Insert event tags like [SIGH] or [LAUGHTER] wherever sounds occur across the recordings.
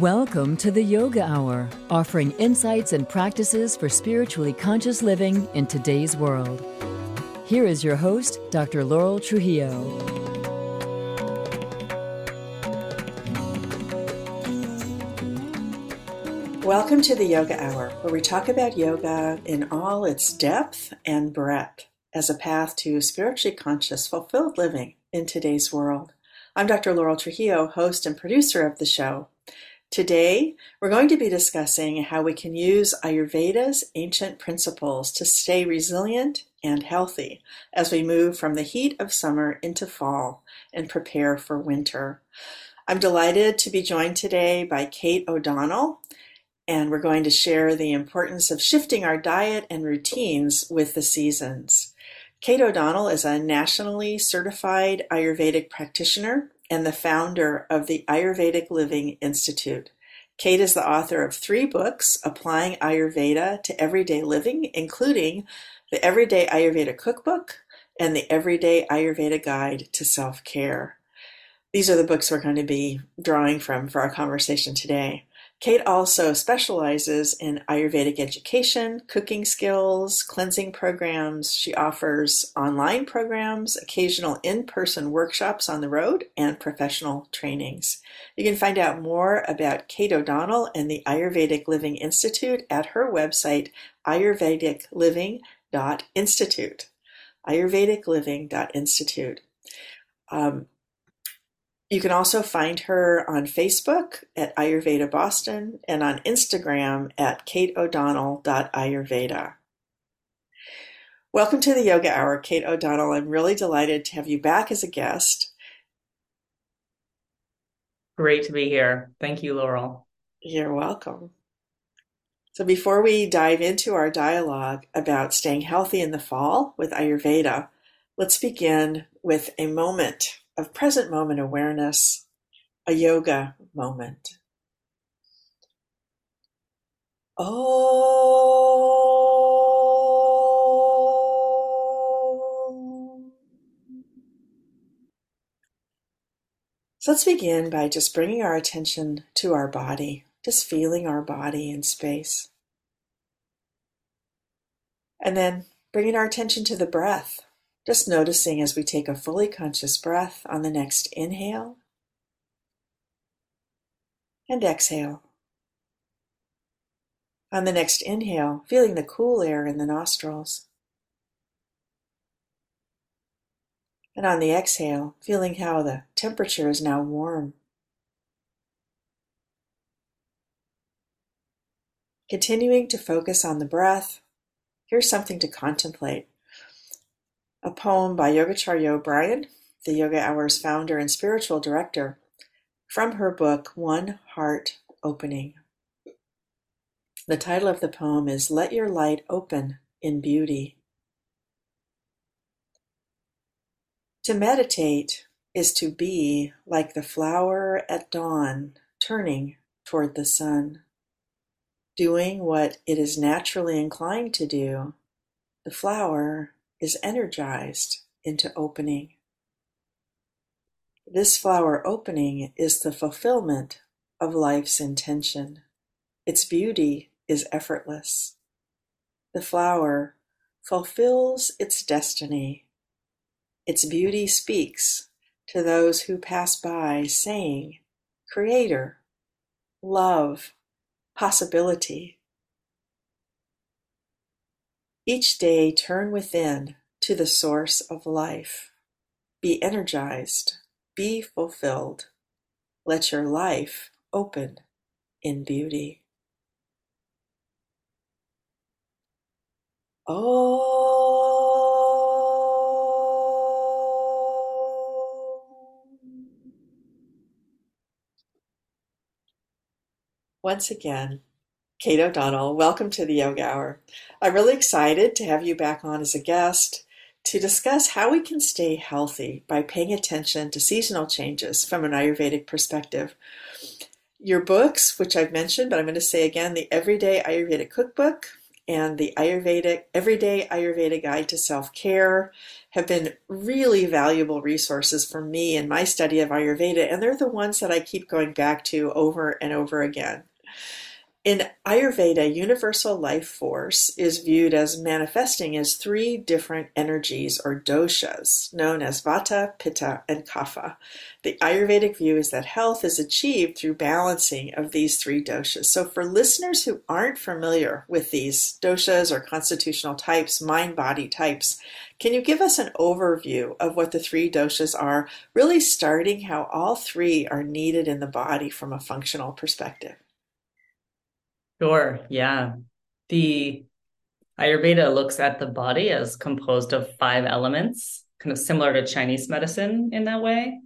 Welcome to the Yoga Hour, offering insights and practices for spiritually conscious living in today's world. Here is your host, Dr. Laurel Trujillo. Welcome to the Yoga Hour, where we talk about yoga in all its depth and breadth as a path to spiritually conscious, fulfilled living in today's world. I'm Dr. Laurel Trujillo, host and producer of the show. Today, we're going to be discussing how we can use Ayurveda's ancient principles to stay resilient and healthy as we move from the heat of summer into fall and prepare for winter. I'm delighted to be joined today by Kate O'Donnell, and we're going to share the importance of shifting our diet and routines with the seasons. Kate O'Donnell is a nationally certified Ayurvedic practitioner and the founder of the Ayurvedic Living Institute. Kate is the author of three books applying Ayurveda to everyday living, including the Everyday Ayurveda Cookbook and the Everyday Ayurveda Guide to Self Care. These are the books we're going to be drawing from for our conversation today. Kate also specializes in Ayurvedic education, cooking skills, cleansing programs. She offers online programs, occasional in person workshops on the road, and professional trainings. You can find out more about Kate O'Donnell and the Ayurvedic Living Institute at her website, ayurvedicliving.institute. Ayurvedicliving.institute. Um, you can also find her on Facebook at Ayurveda Boston and on Instagram at kateodonnell.ayurveda. Welcome to the Yoga Hour, Kate O'Donnell. I'm really delighted to have you back as a guest. Great to be here. Thank you, Laurel. You're welcome. So, before we dive into our dialogue about staying healthy in the fall with Ayurveda, let's begin with a moment of present moment awareness, a yoga moment. Oh. So let's begin by just bringing our attention to our body, just feeling our body in space. And then bringing our attention to the breath. Just noticing as we take a fully conscious breath on the next inhale and exhale. On the next inhale, feeling the cool air in the nostrils. And on the exhale, feeling how the temperature is now warm. Continuing to focus on the breath, here's something to contemplate a poem by Yogacharya O'Brien, the Yoga Hour's founder and spiritual director, from her book One Heart Opening. The title of the poem is Let Your Light Open in Beauty. To meditate is to be like the flower at dawn turning toward the sun, doing what it is naturally inclined to do. The flower is energized into opening. This flower opening is the fulfillment of life's intention. Its beauty is effortless. The flower fulfills its destiny. Its beauty speaks to those who pass by, saying, Creator, love, possibility. Each day turn within to the source of life. Be energized, be fulfilled. Let your life open in beauty. Oh. Once again, Kate O'Donnell, welcome to the Yoga Hour. I'm really excited to have you back on as a guest to discuss how we can stay healthy by paying attention to seasonal changes from an Ayurvedic perspective. Your books, which I've mentioned, but I'm going to say again the Everyday Ayurveda Cookbook and the Ayurvedic Everyday Ayurveda Guide to Self Care have been really valuable resources for me in my study of Ayurveda, and they're the ones that I keep going back to over and over again. In Ayurveda, universal life force is viewed as manifesting as three different energies or doshas, known as Vata, Pitta, and Kapha. The Ayurvedic view is that health is achieved through balancing of these three doshas. So, for listeners who aren't familiar with these doshas or constitutional types, mind body types, can you give us an overview of what the three doshas are, really starting how all three are needed in the body from a functional perspective? Sure. Yeah. The Ayurveda looks at the body as composed of five elements, kind of similar to Chinese medicine in that way.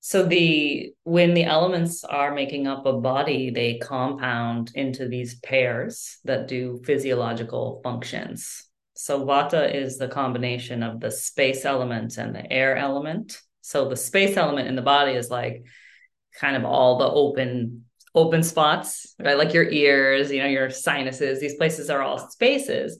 So the when the elements are making up a body, they compound into these pairs that do physiological functions. So vata is the combination of the space element and the air element. So the space element in the body is like kind of all the open open spots, right? Like your ears, you know, your sinuses, these places are all spaces.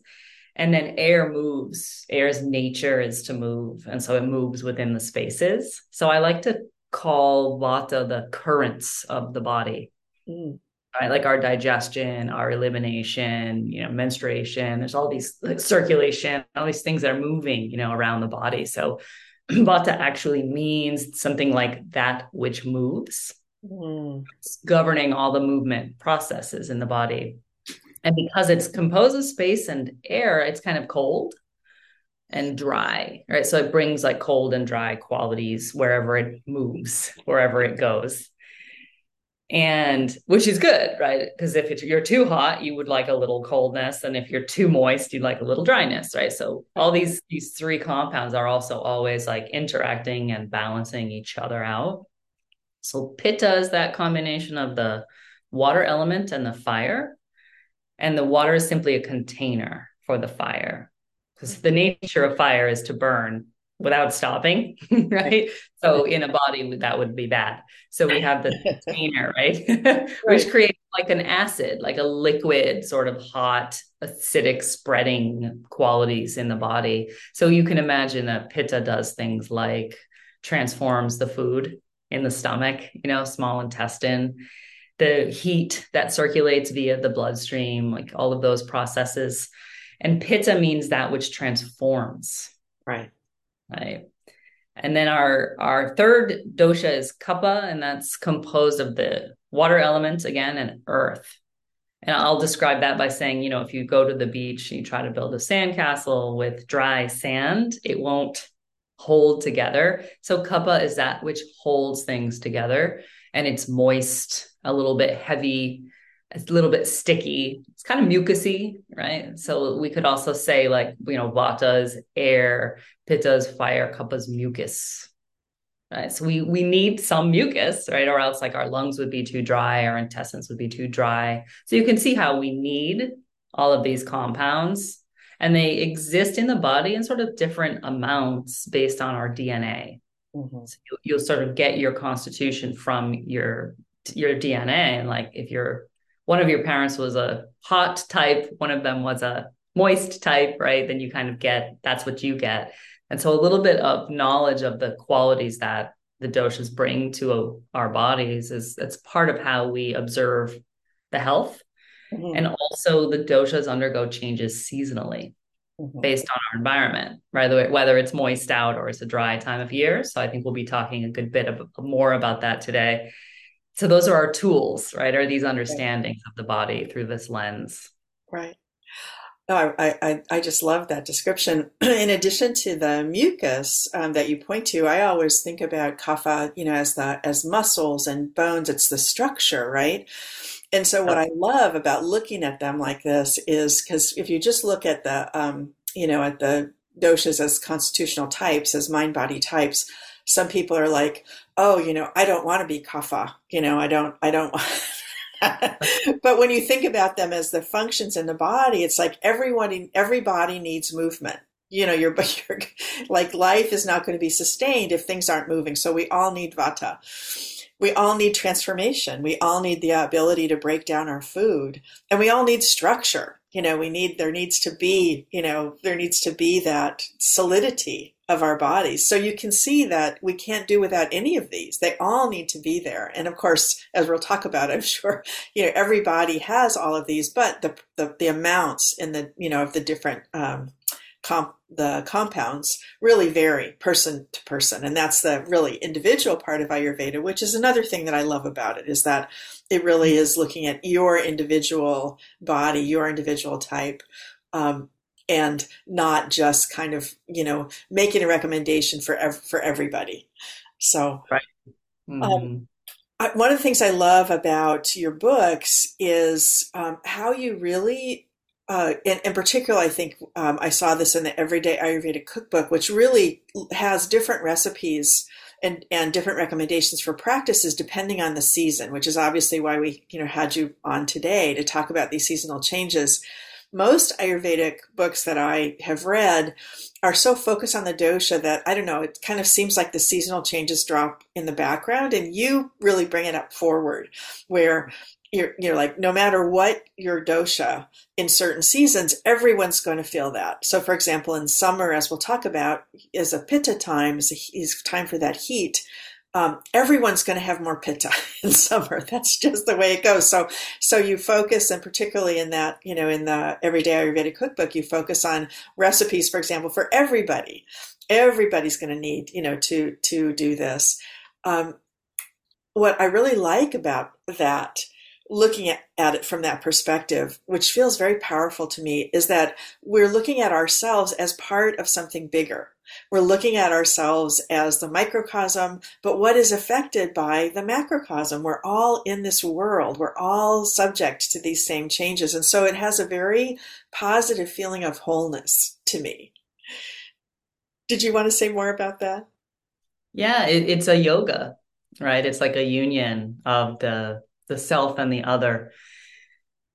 And then air moves. Air's nature is to move. And so it moves within the spaces. So I like to call vata the currents of the body. Mm. Right? Like our digestion, our elimination, you know, menstruation. There's all these like, circulation, all these things that are moving, you know, around the body. So [CLEARS THROAT] vata actually means something like that which moves mm. governing all the movement processes in the body. And because it's composed of space and air, it's kind of cold and dry, right? So it brings like cold and dry qualities wherever it moves, wherever it goes. And which is good, right? Because if you're too hot, you would like a little coldness, and if you're too moist, you'd like a little dryness, right? So all these these three compounds are also always like interacting and balancing each other out. So pitta is that combination of the water element and the fire. And the water is simply a container for the fire because the nature of fire is to burn without stopping, [LAUGHS] right? So in a body, that would be bad. So we have the container, [LAUGHS] right? [LAUGHS] Which creates like an acid, like a liquid, sort of hot, acidic spreading qualities in the body. So you can imagine that pitta does things like transforms the food in the stomach, you know, small intestine, the heat that circulates via the bloodstream, like all of those processes. And pitta means that which transforms. Right. Right. And then our our third dosha is kapha, and that's composed of the water element again and earth. And I'll describe that by saying, you know, if you go to the beach and you try to build a sandcastle with dry sand, it won't hold together. So kapha is that which holds things together and it's moist, a little bit heavy, a little bit sticky. It's kind of mucusy, right? So we could also say like, you know, vata is air, pitta is fire, kapha is mucus. Right. So we we need some mucus, right? Or else like our lungs would be too dry, our intestines would be too dry. So you can see how we need all of these compounds and they exist in the body in sort of different amounts based on our DNA. Mm-hmm. So you, you'll sort of get your constitution from your your DNA, and like if you're one of your parents was a hot type, one of them was a moist type, right? Then you kind of get that's what you get. And so a little bit of knowledge of the qualities that the doshas bring to our bodies is it's part of how we observe the health Mm-hmm. And also the doshas undergo changes seasonally mm-hmm. based on our environment, right? Whether it's moist out or it's a dry time of year. So I think we'll be talking a good bit of, more about that today. So those are our tools, right? Are these understandings right. of the body through this lens? Right. No, I, I, I just love that description. [CLEARS THROAT] In addition to the mucus um, that you point to, I always think about kapha, you know, as the as muscles and bones. It's the structure, right? And so what I love about looking at them like this is because if you just look at the, um, you know, at the doshas as constitutional types, as mind body types, some people are like, oh, you know, I don't want to be kapha. You know, I don't, I don't. [LAUGHS] [LAUGHS] but when you think about them as the functions in the body, it's like everyone, everybody needs movement. You know, your, [LAUGHS] like life is not going to be sustained if things aren't moving. So we all need vata. we all need transformation. We all need the ability to break down our food and we all need structure. You know, we need, there needs to be, you know, there needs to be that solidity of our bodies. So you can see that we can't do without any of these. They all need to be there. And of course, as we'll talk about, [LAUGHS] I'm sure, you know, everybody has all of these, but the, the, the amounts in the, you know, of the different, um, comp, the compounds really vary person to person. And that's the really individual part of Ayurveda, which is another thing that I love about it is that it really is looking at your individual body, your individual type. Um, and not just kind of you know making a recommendation for ev- for everybody. So, right. Um, mm-hmm. Um, I, one of the things I love about your books is um, how you really, uh, in, in, particular, I think um, I saw this in the Everyday Ayurveda Cookbook, which really has different recipes and, and different recommendations for practices depending on the season, which is obviously why we you know had you on today to talk about these seasonal changes most Ayurvedic books that I have read are so focused on the dosha that I don't know, it kind of seems like the seasonal changes drop in the background and you really bring it up forward where you're, you're like, no matter what your dosha in certain seasons, everyone's going to feel that. So, for example, in summer, as we'll talk about, is a pitta time, is, a, is time for that heat um, everyone's going to have more pitta [LAUGHS] in summer. That's just the way it goes. So, so you focus, and particularly in that, you know, in the Everyday Ayurvedic Cookbook, you focus on recipes, for example, for everybody. Everybody's going to need, you know, to to do this. Um, what I really like about that looking at, at it from that perspective, which feels very powerful to me, is that we're looking at ourselves as part of something bigger. We're looking at ourselves as the microcosm, but what is affected by the macrocosm? We're all in this world. We're all subject to these same changes. And so it has a very positive feeling of wholeness to me. Did you want to say more about that? Yeah, it, it's a yoga, right? It's like a union of the the self and the other.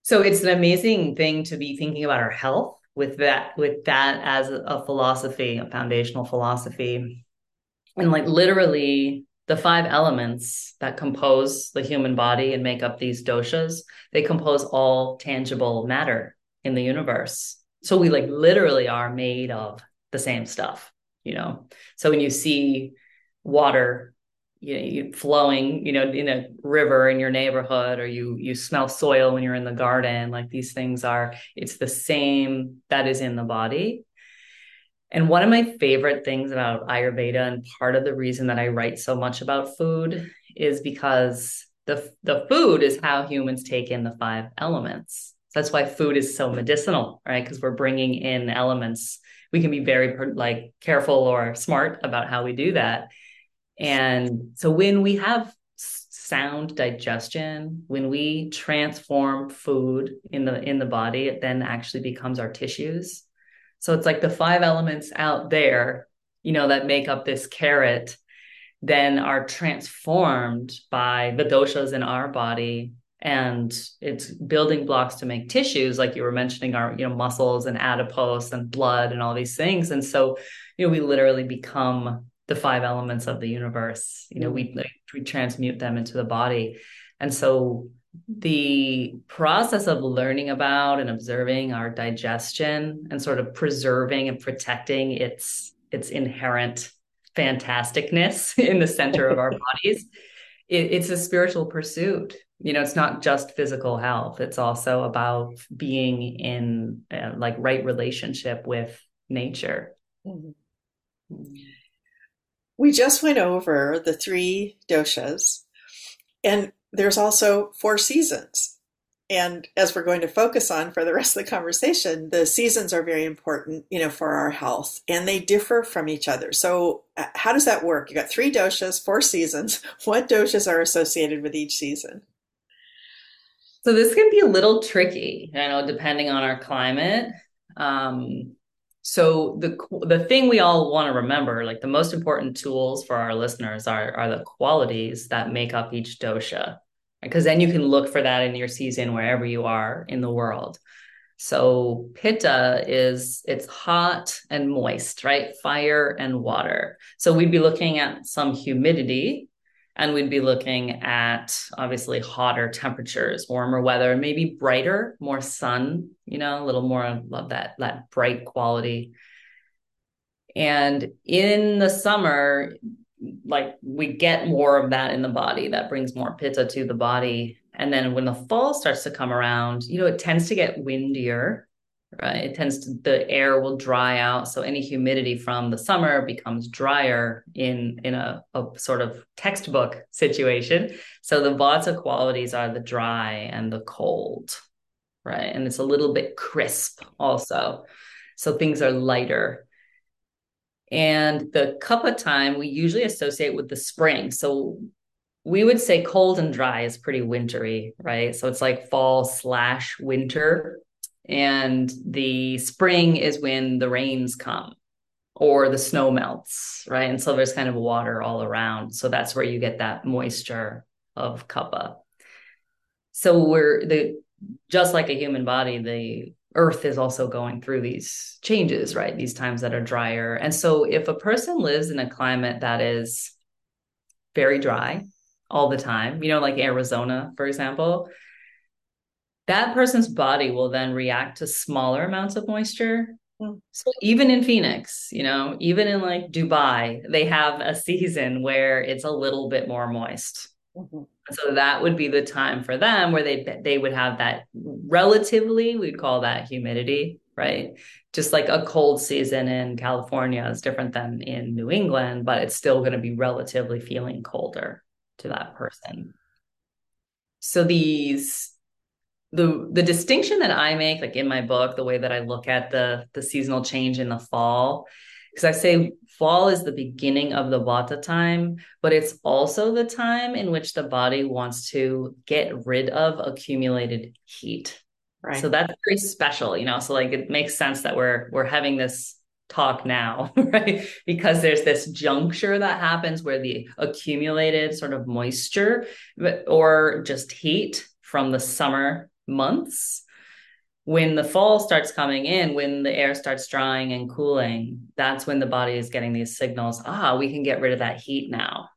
So it's an amazing thing to be thinking about our health with that with that as a philosophy, a foundational philosophy. And like literally the five elements that compose the human body and make up these doshas, they compose all tangible matter in the universe. So we like literally are made of the same stuff, you know. So when you see water you know, flowing, you know, in a river in your neighborhood, or you you smell soil when you're in the garden. Like these things are, it's the same that is in the body. And one of my favorite things about Ayurveda, and part of the reason that I write so much about food, is because the the food is how humans take in the five elements. That's why food is so medicinal, right? Because we're bringing in elements. We can be very like careful or smart about how we do that and so when we have sound digestion, when we transform food in the in the body, it then actually becomes our tissues. So it's like the five elements out there, you know, that make up this carrot then are transformed by the doshas in our body and it's building blocks to make tissues like you were mentioning our you know muscles and adipose and blood and all these things and so you know we literally become the five elements of the universe you know we mm-hmm. like, we transmute them into the body. And so the process of learning about and observing our digestion and sort of preserving and protecting its its inherent fantasticness [LAUGHS] in the center of our [LAUGHS] bodies it, it's a spiritual pursuit. You know it's not just physical health. It's also about being in uh, like right relationship with nature. Mm-hmm. We just went over the three doshas, and there's also four seasons. And as we're going to focus on for the rest of the conversation, the seasons are very important, you know, for our health, and they differ from each other. So, uh, how does that work? You got three doshas, four seasons. [LAUGHS] What doshas are associated with each season? So this can be a little tricky, you know, depending on our climate. Um, so the the thing we all want to remember like the most important tools for our listeners are are the qualities that make up each dosha because then you can look for that in your season wherever you are in the world. So pitta is it's hot and moist right? Fire and water. So we'd be looking at some humidity And we'd be looking at obviously hotter temperatures, warmer weather, maybe brighter, more sun, you know, a little more love that, that bright quality. And in the summer, like we get more of that in the body. That brings more pitta to the body. And then when the fall starts to come around you know it tends to get windier right it tends to the air will dry out so any humidity from the summer becomes drier in in a, a sort of textbook situation so the vata qualities are the dry and the cold right and it's a little bit crisp also so things are lighter and the kapha time we usually associate with the spring. So we would say cold and dry is pretty wintry, right? So it's like fall slash winter. And the spring is when the rains come or the snow melts, right? And so there's kind of water all around. So that's where you get that moisture of kapha. So we're the just like a human body, the earth is also going through these changes right these times that are drier and so if a person lives in a climate that is very dry all the time you know like arizona for example that person's body will then react to smaller amounts of moisture hmm. so even in phoenix you know even in like dubai they have a season where it's a little bit more moist mm-hmm. So that would be the time for them where they they would have that relatively we'd call that humidity, right? Just like a cold season in California is different than in New England, but it's still going to be relatively feeling colder to that person. So these the the distinction that I make like in my book, the way that I look at the the seasonal change in the fall because I say fall is the beginning of the vata time, but it's also the time in which the body wants to get rid of accumulated heat. Right. So that's very special, you know. So like it makes sense that we're we're having this talk now, [LAUGHS] right? Because there's this juncture that happens where the accumulated sort of moisture or just heat from the summer months when the fall starts coming in, when the air starts drying and cooling, that's when the body is getting these signals. Ah, we can get rid of that heat now.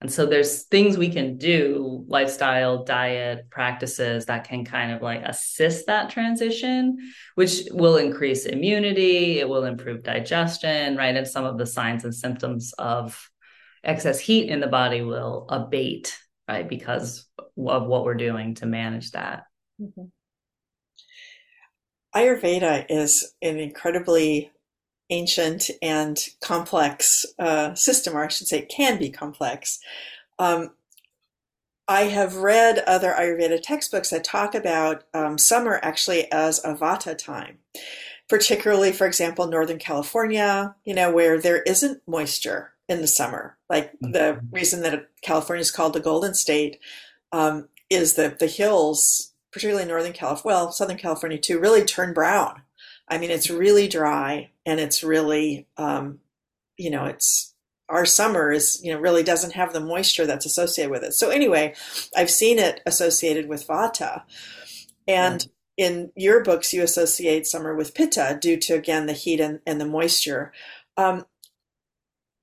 And so there's things we can do, lifestyle, diet, practices that can kind of like assist that transition, which will increase immunity, it will improve digestion, right? And some of the signs and symptoms of excess heat in the body will abate, right? Because of what we're doing to manage that. Mm-hmm. Ayurveda is an incredibly ancient and complex uh, system, or I should say, it can be complex. Um, I have read other Ayurveda textbooks that talk about um, summer actually as a vata time, particularly, for example, Northern California, you know, where there isn't moisture in the summer. Like mm-hmm. the reason that California is called the Golden State um, is that the hills particularly Northern California, well, Southern California too, really turn brown. I mean, it's really dry and it's really, um, you know, it's our summer is, you know, really doesn't have the moisture that's associated with it. So anyway, I've seen it associated with Vata. And yeah. in your books, you associate summer with Pitta due to, again, the heat and, and the moisture. Um,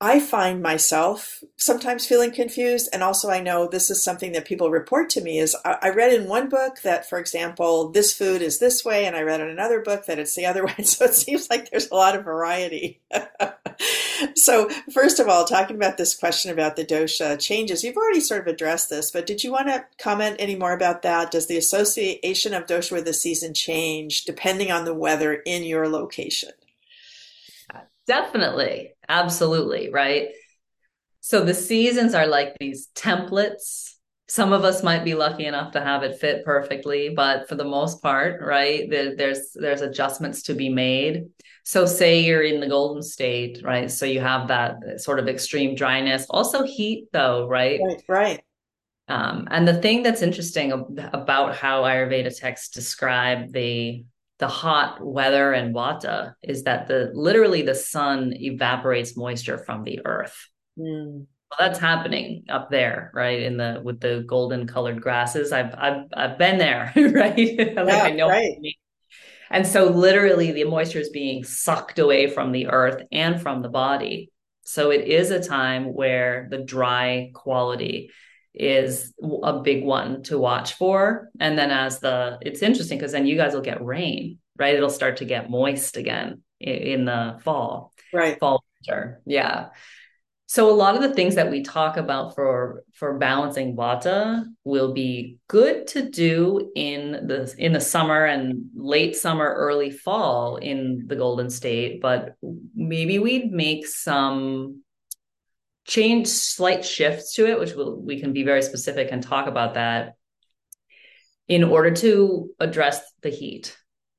I find myself sometimes feeling confused. And also, I know this is something that people report to me is I read in one book that, for example, this food is this way. And I read in another book that it's the other [LAUGHS] way. So it seems like there's a lot of variety. [LAUGHS] so first of all, talking about this question about the dosha changes, you've already sort of addressed this, but did you want to comment any more about that? Does the association of dosha with the season change depending on the weather in your location? Definitely. Absolutely. Right. So the seasons are like these templates. Some of us might be lucky enough to have it fit perfectly, but for the most part, right, there, there's there's adjustments to be made. So say you're in the golden state, right? So you have that sort of extreme dryness, also heat though, right? Right, right. Um, and the thing that's interesting about how Ayurveda texts describe the the hot weather and vata is that the literally the sun evaporates moisture from the earth. Mm. Well, that's happening up there, right? In the with the golden colored grasses. I've I've I've been there, [LAUGHS] right? [LAUGHS] like yeah, I know. Right. And so literally the moisture is being sucked away from the earth and from the body. So it is a time where the dry quality is a big one to watch for. And then as the, it's interesting because then you guys will get rain, right? It'll start to get moist again in the fall. Right. Fall, winter. Yeah. So a lot of the things that we talk about for for balancing vata will be good to do in the in the summer and late summer, early fall in the Golden State, but maybe we'd make some change slight shifts to it, which we'll, we can be very specific and talk about that in order to address the heat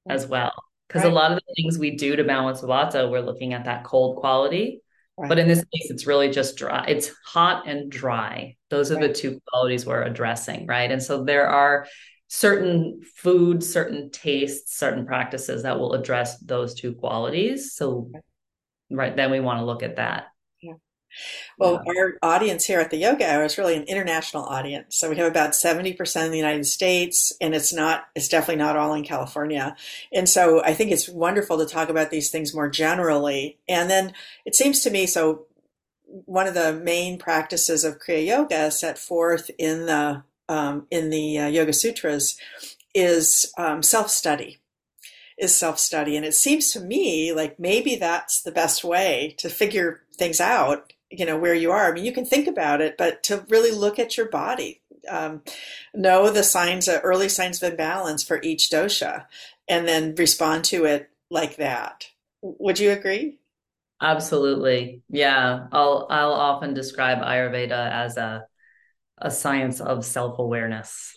as well. Because right. a lot of the things we do to balance vata, we're looking at that cold quality Right. But in this case, it's really just dry. It's hot and dry. Those are the two qualities we're addressing, right? And so there are certain foods, certain tastes, certain practices that will address those two qualities. So, right then we want to look at that. Well, yeah. our audience here at the Yoga Hour is really an international audience. So we have about 70% in the United States, and it's not, it's definitely not all in California. And so I think it's wonderful to talk about these things more generally. And then it seems to me, so one of the main practices of Kriya Yoga set forth in the, um, in the uh, Yoga Sutras is um, self study is self study. And it seems to me like maybe that's the best way to figure things out you know where you are. I mean you can think about it but to really look at your body um, know the signs uh, early signs of imbalance for each dosha and then respond to it like that. Would you agree? Absolutely. Yeah. I'll i'll often describe ayurveda as a a science of self-awareness.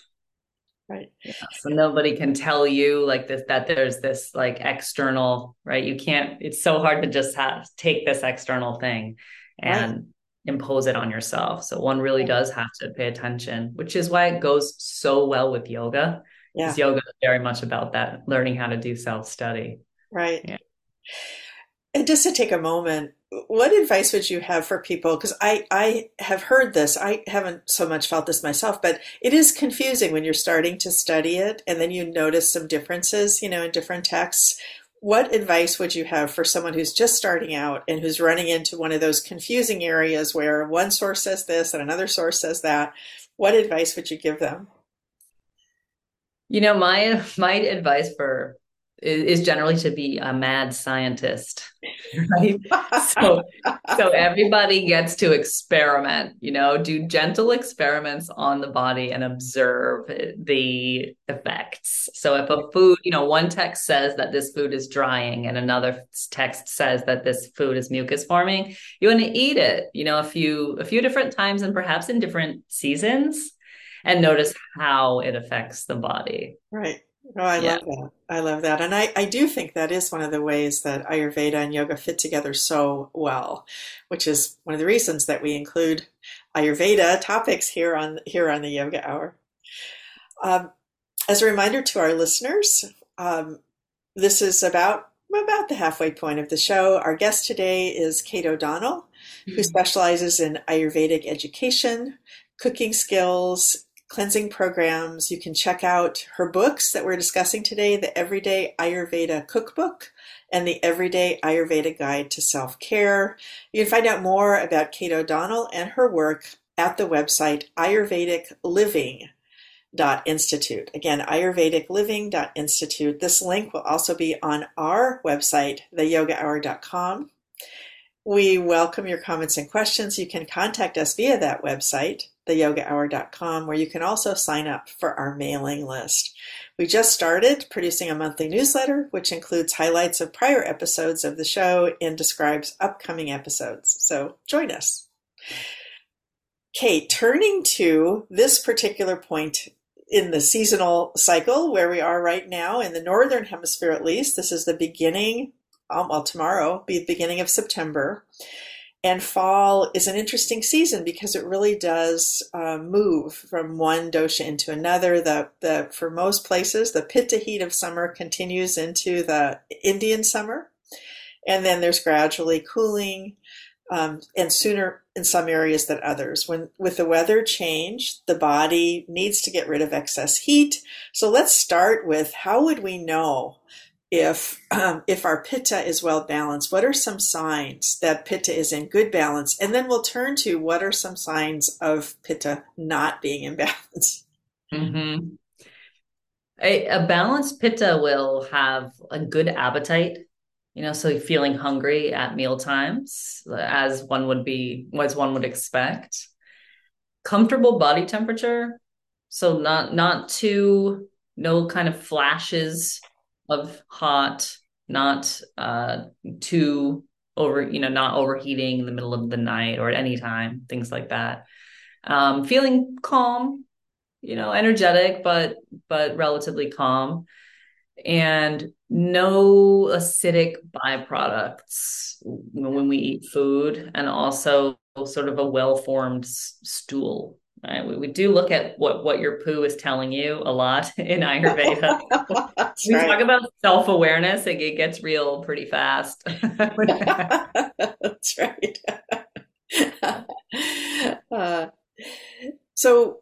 Right. Yeah. so nobody can tell you like this that there's this like external right? You can't it's so hard to just have take this external thing and right. impose it on yourself. So one really does have to pay attention, which is why it goes so well with yoga. Yeah. Because yoga is very much about that, learning how to do self study. Right. Yeah. And just to take a moment, what advice would you have for people? Because I, I have heard this, I haven't so much felt this myself, but it is confusing when you're starting to study it and then you notice some differences, you know, in different texts what advice would you have for someone who's just starting out and who's running into one of those confusing areas where one source says this and another source says that? What advice would you give them? You know, my my advice for is generally to be a mad scientist [LAUGHS] right? [LAUGHS] So so everybody gets to experiment you know do gentle experiments on the body and observe the effects. So if a food you know one text says that this food is drying and another text says that this food is mucus forming you want to eat it you know a few a few different times and perhaps in different seasons and notice how it affects the body. Right Oh, I yeah. love that. I love that. And I, I do think that is one of the ways that Ayurveda and yoga fit together so well, which is one of the reasons that we include Ayurveda topics here on here on the Yoga Hour. Um, as a reminder to our listeners, um, this is about about the halfway point of the show. Our guest today is Kate O'Donnell, mm-hmm. who specializes in Ayurvedic education, cooking skills, cleansing programs. You can check out her books that we're discussing today the Everyday Ayurveda Cookbook and the Everyday Ayurveda Guide to Self Care. You can find out more about Kate O'Donnell and her work at the website ayurvedicliving.institute. Again, ayurvedicliving.institute. This link will also be on our website, theyogahour.com. We welcome your comments and questions. You can contact us via that website, theyogahour.com, where you can also sign up for our mailing list. We just started producing a monthly newsletter, which includes highlights of prior episodes of the show and describes upcoming episodes. So join us. Kate, turning to this particular point in the seasonal cycle where we are right now in the northern hemisphere at least this is the beginning um, well, tomorrow be the beginning of September. And fall is an interesting season because it really does uh, move from one dosha into another. The, the for most places, the pitta heat of summer continues into the Indian summer, and then there's gradually cooling, um, and sooner in some areas than others. When with the weather change, the body needs to get rid of excess heat. So let's start with how would we know if um, if our pitta is well balanced, what are some signs that pitta is in good balance? And then we'll turn to what are some signs of pitta not being in [LAUGHS] balance. Mm-hmm. A, a balanced pitta will have a good appetite, you know, so feeling hungry at meal times, as one would be, as one would expect. Comfortable body temperature, so not not too no kind of flashes of hot, not uh, too over, you know, not overheating in the middle of the night or at any time, things like that. Um, feeling calm, you know, energetic, but but relatively calm, and no acidic byproducts when we eat food, and also sort of a well-formed stool Right? We, we do look at what, what your poo is telling you a lot [LAUGHS] in Ayurveda. [LAUGHS] we right. talk about self awareness, it, it gets real pretty fast. [LAUGHS] That's right. Uh, so,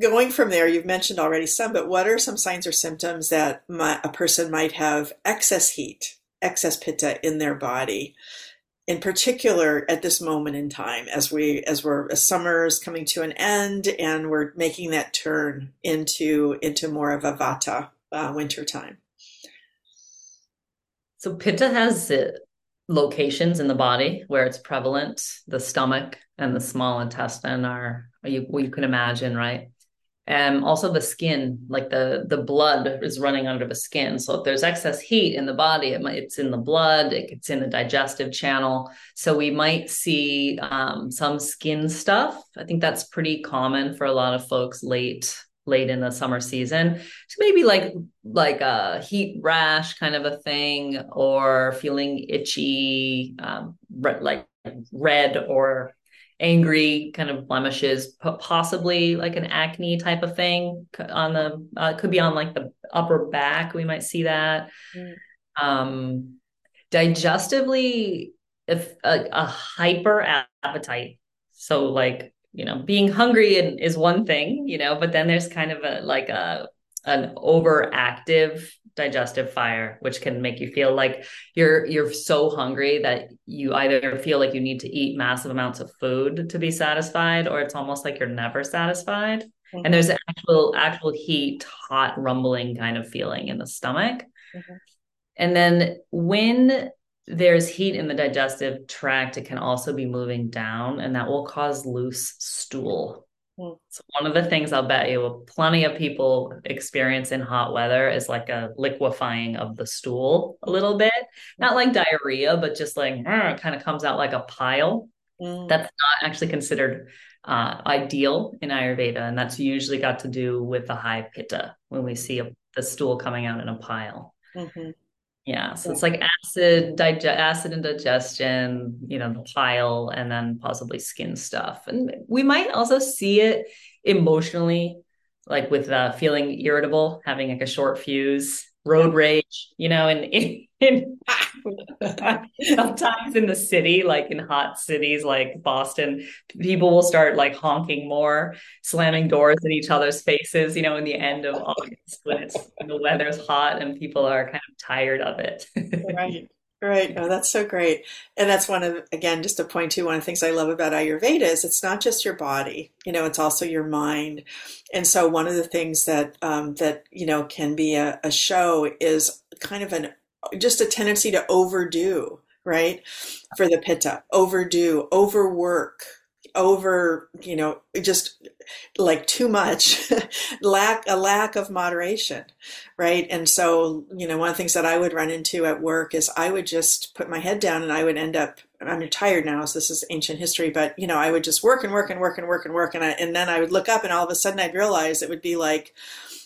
going from there, you've mentioned already some, but what are some signs or symptoms that my, a person might have excess heat, excess pitta in their body? In particular at this moment in time as we as we're as summer is coming to an end and we're making that turn into into more of a vata uh, winter time. So pitta has uh, locations in the body where it's prevalent. The stomach and the small intestine are you, you can imagine right and also the skin like the the blood is running under the skin. So if there's excess heat in the body it might, it's in the blood it, it's in the digestive channel. So we might see um, some skin stuff. I think that's pretty common for a lot of folks late late in the summer season. So maybe like like a heat rash kind of a thing or feeling itchy um, like red or angry kind of blemishes, possibly like an acne type of thing on the uh, could be on like the upper back. We might see that. Mm. Um, digestively, if a, a hyper appetite, so like you know, being hungry and is one thing, you know, but then there's kind of a like a an overactive digestive fire which can make you feel like you're you're so hungry that you either feel like you need to eat massive amounts of food to be satisfied or it's almost like you're never satisfied mm-hmm. and there's actual actual heat hot rumbling kind of feeling in the stomach mm-hmm. and then when there's heat in the digestive tract it can also be moving down and that will cause loose stool So one of the things I'll bet you plenty of people experience in hot weather is like a liquefying of the stool a little bit. Not like diarrhea, but just like it kind of comes out like a pile. Mm. That's not actually considered uh, ideal in Ayurveda, and that's usually got to do with the high pitta when we see a, the stool coming out in a pile. Mm-hmm. Yeah, so it's like acid, digest, acid and digestion, you know, the pile, and then possibly skin stuff. And we might also see it emotionally, like with uh, feeling irritable, having like a short fuse, road rage, you know, and [LAUGHS] in [LAUGHS] sometimes in the city, like in hot cities like Boston, people will start like honking more, slamming doors in each other's faces, you know, in the end of August when it's when the weather's hot and people are kind of tired of it. [LAUGHS] right. Right. Oh, that's so great. And that's one of, again, just to point to one of the things I love about Ayurveda is it's not just your body, you know, it's also your mind. And so one of the things that, um, that, you know, can be a, a show is kind of an, just a tendency to overdo, right? For the pitta, overdo, overwork, over, you know, just like too much, [LAUGHS] lack a lack of moderation, right? And so, you know, one of the things that I would run into at work is I would just put my head down and I would end up. I'm retired now, so this is ancient history, but you know, I would just work and work and work and work and work, and I, and then I would look up, and all of a sudden I'd realize it would be like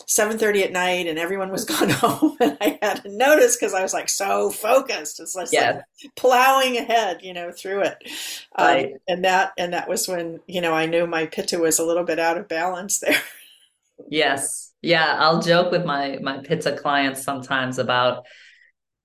7.30 at night and everyone was [LAUGHS] gone home and i had to notice because i was like so focused. It's like, yeah. like plowing ahead you know through it. Um, right. Um, and that and that was when you know i knew my pitta was a little bit out of balance there. Yes. Yeah i'll joke with my my pitta clients sometimes about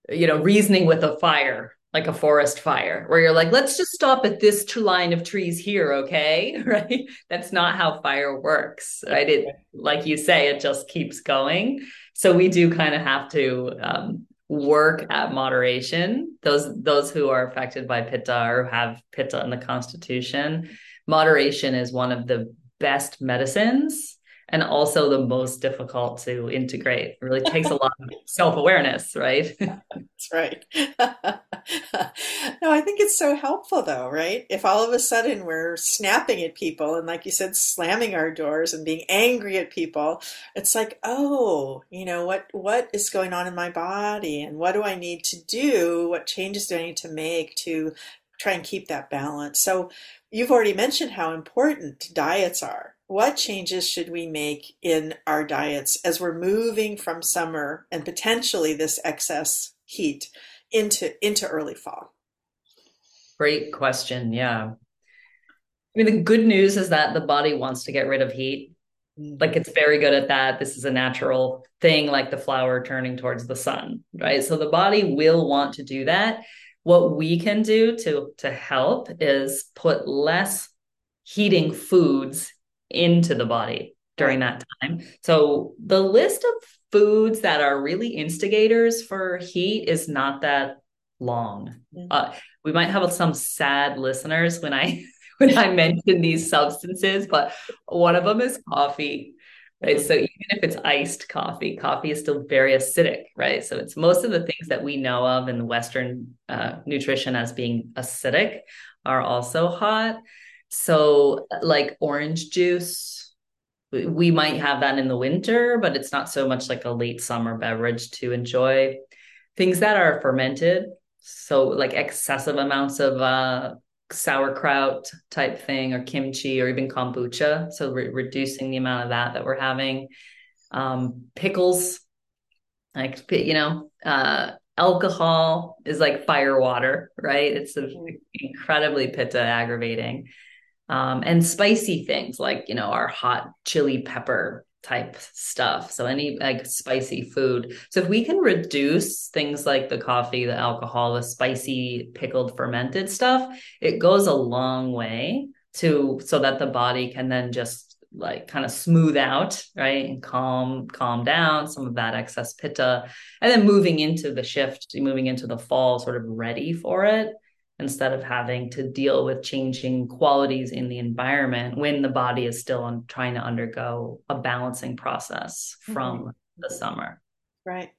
you know reasoning with a fire like a forest fire where you're like let's just stop at this line of trees here okay? [LAUGHS] Right? That's not how fire works right? It like you say it just keeps going. So we do kind of have to um, work at moderation. Those those who are affected by pitta or have pitta in the constitution, moderation is one of the best medicines and also the most difficult to integrate. It really takes a lot of self awareness, right? [LAUGHS] That's right. [LAUGHS] no, I think it's so helpful though, right? If all of a sudden we're snapping at people and, like you said, slamming our doors and being angry at people, it's like, oh, you know what? What is going on in my body, and what do I need to do? What changes do I need to make to try and keep that balance? So, you've already mentioned how important diets are what changes should we make in our diets as we're moving from summer and potentially this excess heat into into early fall? Great question. Yeah. I mean, the good news is that the body wants to get rid of heat. Mm-hmm. Like it's very good at that. This is a natural thing, like the flower turning towards the sun, right? So the body will want to do that. What we can do to to help is put less heating foods into the body during that time. So the list of foods that are really instigators for heat is not that long. Mm-hmm. Uh, we might have some sad listeners when I [LAUGHS] when I mention these substances, but one of them is coffee. Right. So even if it's iced coffee, coffee is still very acidic, right? So it's most of the things that we know of in the Western uh, nutrition as being acidic are also hot. So, like orange juice, we might have that in the winter, but it's not so much like a late summer beverage to enjoy. Things that are fermented, so like excessive amounts of uh, sauerkraut type thing, or kimchi, or even kombucha. So, re- reducing the amount of that that we're having. Um, pickles, like you know, uh, alcohol is like fire water, right? It's mm-hmm. incredibly pitta aggravating um, and spicy things like you know our hot chili pepper type stuff. So any like spicy food. So if we can reduce things like the coffee the alcohol the spicy pickled fermented stuff it goes a long way to so that the body can then just like kind of smooth out right and calm calm down some of that excess pitta and then moving into the shift moving into the fall sort of ready for it instead of having to deal with changing qualities in the environment when the body is still on, trying to undergo a balancing process from mm-hmm. the summer. Right.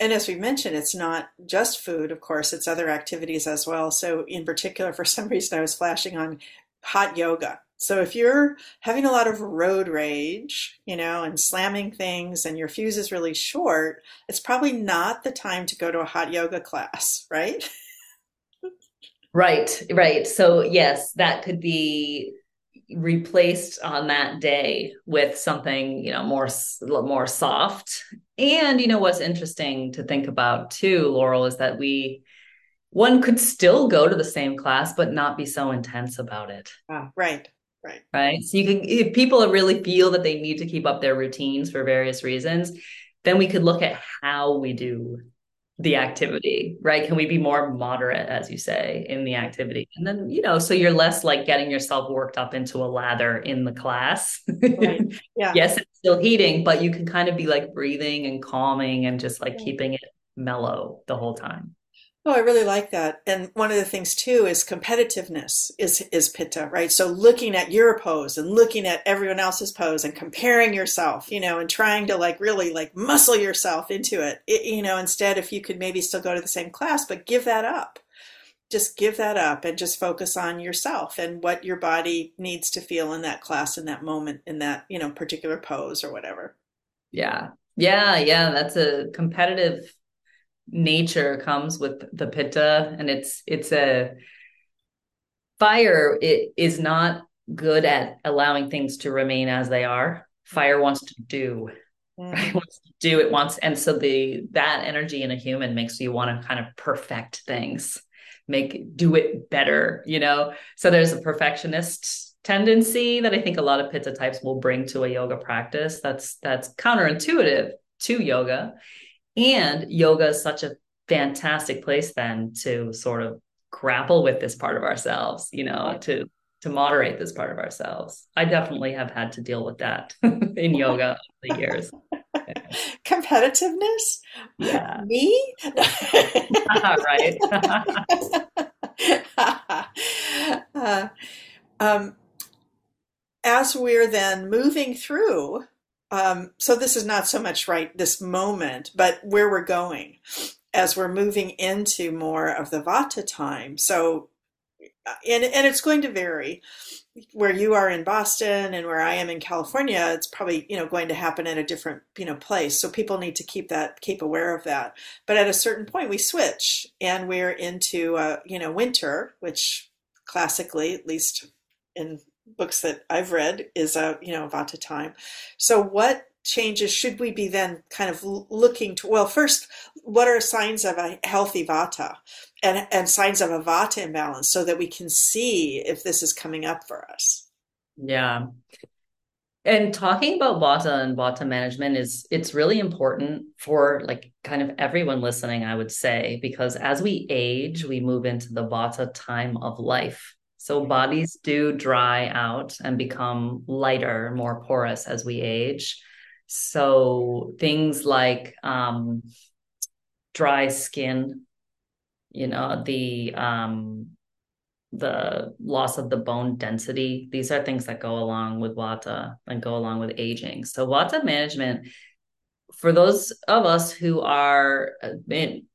And as we mentioned, it's not just food, of course, it's other activities as well. So, in particular, for [LAUGHS] some reason, I was flashing on hot yoga. So, if you're having a lot of road rage, you know, and slamming things and your fuse is really short, it's probably not the time to go to a hot yoga class, [LAUGHS] right? Right, right. So yes, that could be replaced on that day with something you know more more soft. And you know what's interesting to think about too laurel is that we one could still go to the same class but not be so intense about it. Ah, right right. Right? So you can if people really feel that they need to keep up their routines for various reasons then we could look at how we do the activity, right? Can we be more moderate, as you say, in the activity? And then, you know, so you're less like getting yourself worked up into a lather in the class. Right. [LAUGHS] Yeah. yes, it's still heating, but you can kind of be like breathing and calming and just like keeping it mellow the whole time. Oh, I really like that. And one of the things too is competitiveness is is pitta, right? So looking at your pose and looking at everyone else's pose and comparing yourself, you know, and trying to like really like muscle yourself into it. it you know, instead if you could maybe still go to the same class, but give that up. Just give that up and just focus on yourself and what your body needs to feel in that class in that moment in that, you know, particular pose or whatever. Yeah. Yeah, yeah, that's a competitive nature comes with the pitta and it's it's a fire it is not good at allowing things to remain as they are fire wants to do mm. right? wants to do it wants and so the that energy in a human makes you want to kind of perfect things make do it better you know so there's a perfectionist tendency that i think a lot of pitta types will bring to a yoga practice that's that's counterintuitive to yoga and yoga is such a fantastic place then to sort of grapple with this part of ourselves, you know, to to moderate this part of ourselves. I definitely have had to deal with that [LAUGHS] in yoga over the years. [LAUGHS] Competitiveness? Yeah. [LAUGHS] Me? right. uh, um, as we're then moving through, um, so this is not so much right this moment, but where we're going as we're moving into more of the Vata time. So, uh, and, and it's going to vary where you are in Boston and where I am in California, it's probably, you know, going to happen at a different, you know, place. So people need to keep that, keep aware of that. But at a certain point we switch and we're into, uh, you know, winter, which classically, at least in books that I've read is a, you know, Vata time. So what changes should we be then kind of looking to well first what are signs of a healthy vata? And, and signs of a vata imbalance so that we can see if this is coming up for us. Yeah. And talking about vata and vata management is it's really important for like kind of everyone listening i would say because as we age we move into the vata time of life so bodies do dry out and become lighter more porous as we age so things like um, dry skin, you know, the um, the loss of the bone density. These are things that go along with Vata and go along with aging. So Vata management, for those of us who are uh, in,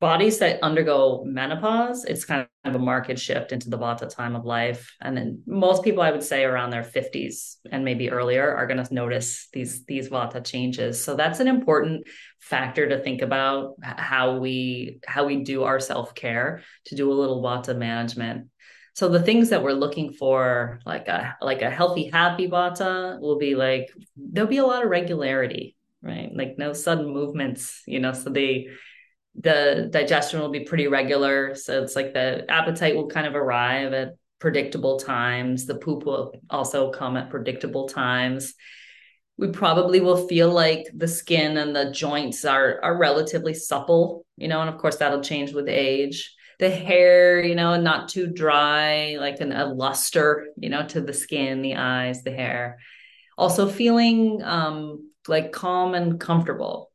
bodies that undergo menopause, it's kind of a market shift into the Vata time of life. And then most people, I would say, around their 50s and maybe earlier, are going to notice these these Vata changes. So that's an important factor to think about how we how we do our self care to do a little Vata management. So the things that we're looking for, like a like a healthy, happy Vata, will be like there'll be a lot of regularity, right? Like no sudden movements, you know. So they the digestion will be pretty regular. So it's like the appetite will kind of arrive at predictable times. The poop will also come at predictable times. We probably will feel like the skin and the joints are are relatively supple, you know, and of course that'll change with age. The hair, you know, not too dry, like an, a luster, you know, to the skin, the eyes, the hair. Also feeling um, like calm and comfortable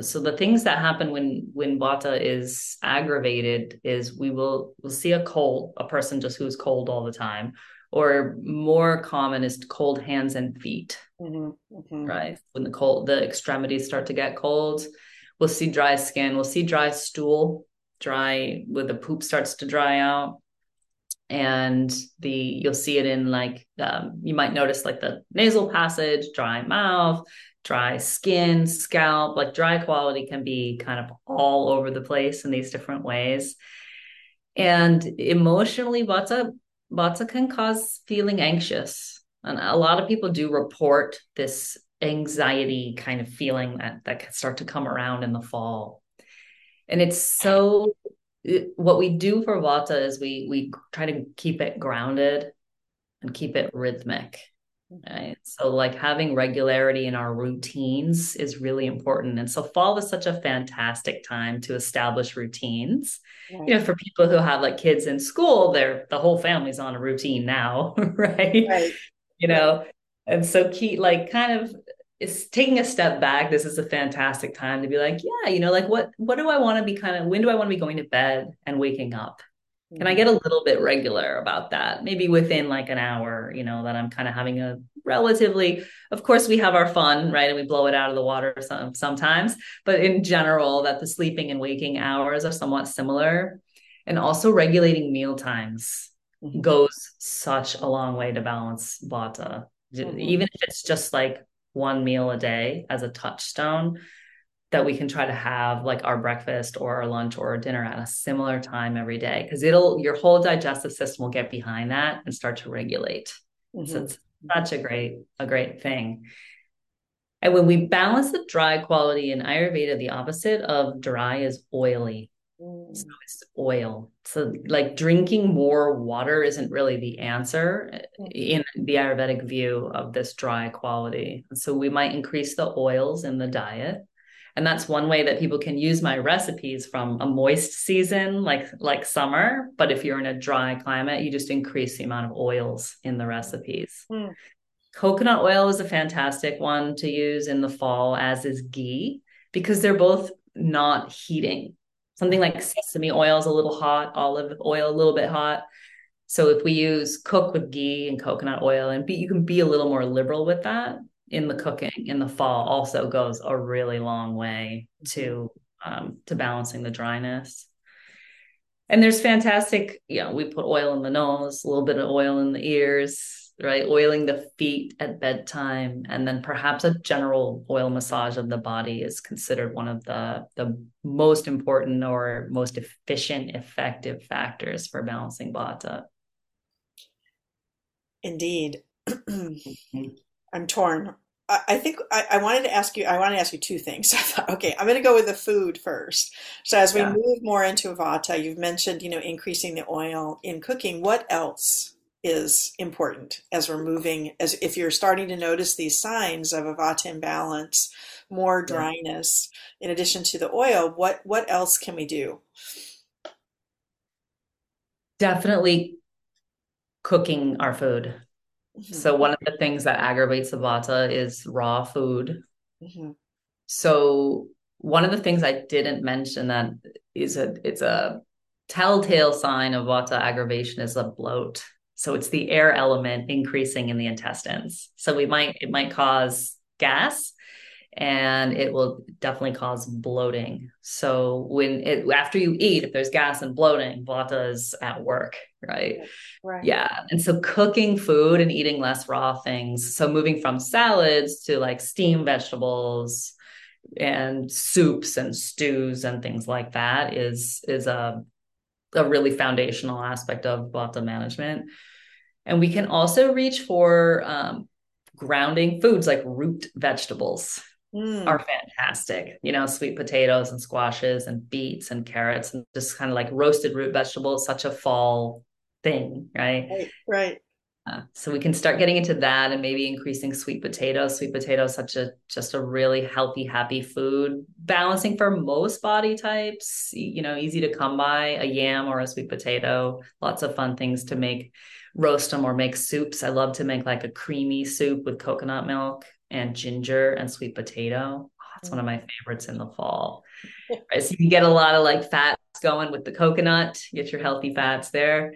so the things that happen when when vata is aggravated is we will we'll see a cold a person just who's cold all the time or more common is cold hands and feet mm-hmm, mm-hmm. right when the cold the extremities start to get cold we'll see dry skin we'll see dry stool dry where the poop starts to dry out and the you'll see it in like um, you might notice like the nasal passage dry mouth dry skin, scalp, like dry quality can be kind of all over the place in these different ways. And emotionally, Vata, Vata can cause feeling anxious. And a lot of people do report this anxiety kind of feeling that, that can start to come around in the fall. And it's so what we do for Vata is we we try to keep it grounded and keep it rhythmic. Right. So, like having regularity in our routines is really important. And so, fall is such a fantastic time to establish routines. Right. You know, for people who have like kids in school, they're the whole family's on a routine now, [LAUGHS] right? Right. You know, and so key, like, kind of is taking a step back. This is a fantastic time to be like, yeah, you know, like what what do I want to be kind of when do I want to be going to bed and waking up? Can I get a little bit regular about that? Maybe within like an hour, you know, that I'm kind of having a relatively, of course, we have our fun, right? And we blow it out of the water some, sometimes, but in general, that the sleeping and waking hours are somewhat similar. And also regulating meal times mm-hmm. goes such a long way to balance Vata. Mm-hmm. Even if it's just like one meal a day as a touchstone, that we can try to have like our breakfast or our lunch or our dinner at a similar time every day because it'll your whole digestive system will get behind that and start to regulate mm-hmm. so it's such a great a great thing and when we balance the dry quality in ayurveda the opposite of dry is oily mm. so it's oil so like drinking more water isn't really the answer mm. in the ayurvedic view of this dry quality so we might increase the oils in the diet and that's one way that people can use my recipes from a moist season like like summer but if you're in a dry climate you just increase the amount of oils in the recipes mm. Coconut oil is a fantastic one to use in the fall, as is ghee, because they're both not heating. Something like sesame oil is a little hot, olive oil a little bit hot. So if we use cook with ghee and coconut oil, and be, you can be a little more liberal with that in the cooking in the fall, also goes a really long way to um, to balancing the dryness. And there's fantastic, you know, we put oil in the nose, a little bit of oil in the ears, right? Oiling the feet at bedtime, and then perhaps a general oil massage of the body is considered one of the the most important or most efficient, effective factors for balancing vata. Indeed. [CLEARS THROAT] I'm torn. I think I, I, wanted to ask you. I want to ask you two things. [LAUGHS] I thought, okay, I'm going to go with the food first. So as we yeah. move more into Vata, you've mentioned, you know, increasing the oil in cooking. What else is important as we're moving? As if you're starting to notice these signs of a Vata imbalance, more dryness, yeah. in addition to the oil, what what else can we do? Definitely cooking our food. Mm-hmm. So one of the things that aggravates the vata is raw food. Mm-hmm. So one of the things I didn't mention that is a it's a telltale sign of vata aggravation is a bloat. So it's the air element increasing in the intestines. So we might it might cause gas and it will definitely cause bloating. So when it after you eat, if there's gas and bloating, vata is at work, right? Right. Yeah. And so cooking food and eating less raw things. So moving from salads to like steamed vegetables and soups and stews and things like that is is a a really foundational aspect of vata management. And we can also reach for um, grounding foods like root vegetables mm. are fantastic. You know, sweet potatoes and squashes and beets and carrots and just kind of like roasted root vegetables, such a fall thing, right? Right. right. Uh, so we can start getting into that and maybe increasing sweet potatoes. Sweet potatoes, such a just a really healthy, happy food, balancing for most body types. You know, easy to come by a yam or a sweet potato. Lots of fun things to make, roast them or make soups. I love to make like a creamy soup with coconut milk and ginger and sweet potato. Oh, it's one of mm. my favorites in the fall. Right, so you can get a lot of like fats going with the coconut, get your healthy fats there.